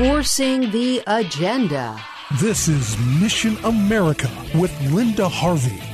Forcing the agenda. This is Mission America with Linda Harvey.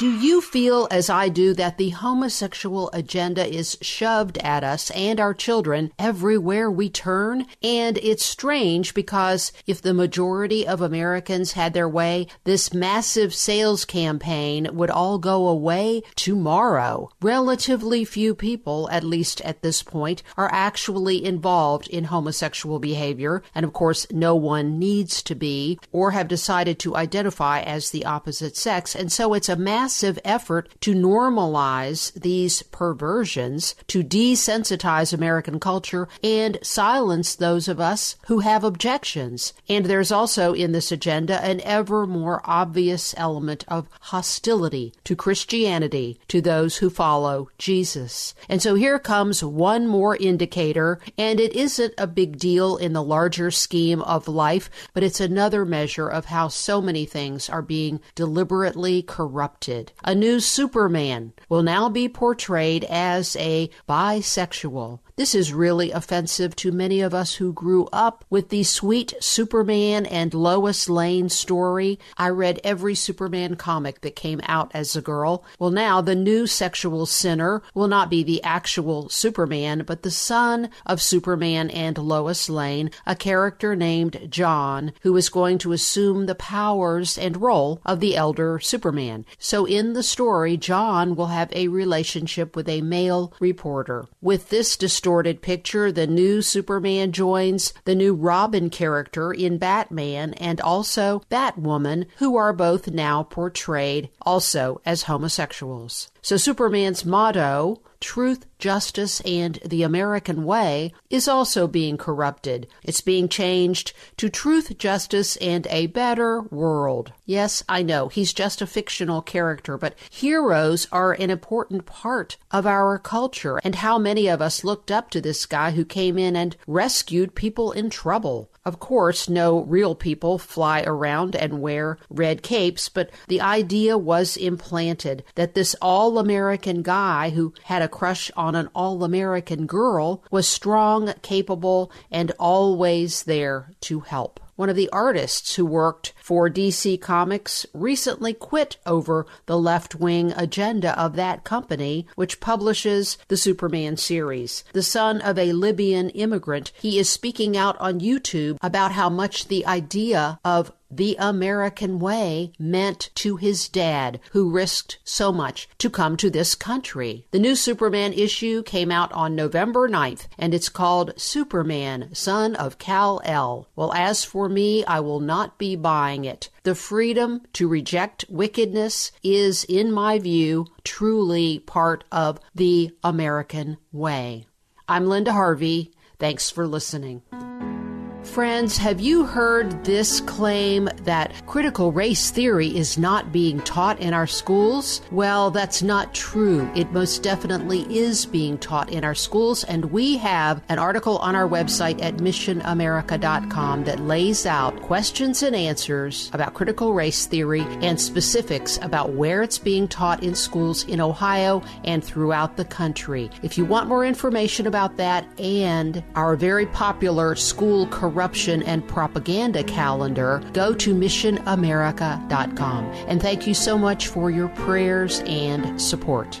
Do you feel, as I do, that the homosexual agenda is shoved at us and our children everywhere we turn? And it's strange because if the majority of Americans had their way, this massive sales campaign would all go away tomorrow. Relatively few people, at least at this point, are actually involved in homosexual behavior, and of course, no one needs to be or have decided to identify as the opposite sex, and so it's a massive massive effort to normalize these perversions, to desensitize American culture, and silence those of us who have objections. And there's also in this agenda an ever more obvious element of hostility to Christianity, to those who follow Jesus. And so here comes one more indicator, and it isn't a big deal in the larger scheme of life, but it's another measure of how so many things are being deliberately corrupted. A new Superman will now be portrayed as a bisexual. This is really offensive to many of us who grew up with the sweet Superman and Lois Lane story. I read every Superman comic that came out as a girl. Well, now the new sexual sinner will not be the actual Superman, but the son of Superman and Lois Lane, a character named John, who is going to assume the powers and role of the elder Superman. So in the story, John will have a relationship with a male reporter. With this distorted picture, the new Superman joins the new Robin character in Batman and also Batwoman, who are both now portrayed also as homosexuals. So Superman's motto, truth, justice, and the American way, is also being corrupted. It's being changed to truth, justice, and a better world. Yes, I know, he's just a fictional character, but heroes are an important part of our culture, and how many of us looked up to this guy who came in and rescued people in trouble. Of course, no real people fly around and wear red capes, but the idea was implanted that this all American guy who had a crush on an all American girl was strong, capable, and always there to help. One of the artists who worked for DC Comics recently quit over the left wing agenda of that company, which publishes the Superman series. The son of a Libyan immigrant, he is speaking out on YouTube about how much the idea of the American way meant to his dad, who risked so much to come to this country. The new Superman issue came out on November 9th, and it's called Superman, Son of Kal-El. Well, as for me, I will not be buying it. The freedom to reject wickedness is, in my view, truly part of the American way. I'm Linda Harvey. Thanks for listening. Friends, have you heard this claim that critical race theory is not being taught in our schools? Well, that's not true. It most definitely is being taught in our schools, and we have an article on our website at missionamerica.com that lays out questions and answers about critical race theory and specifics about where it's being taught in schools in Ohio and throughout the country. If you want more information about that and our very popular school corruption, corruption and propaganda calendar, go to missionamerica.com. And thank you so much for your prayers and support.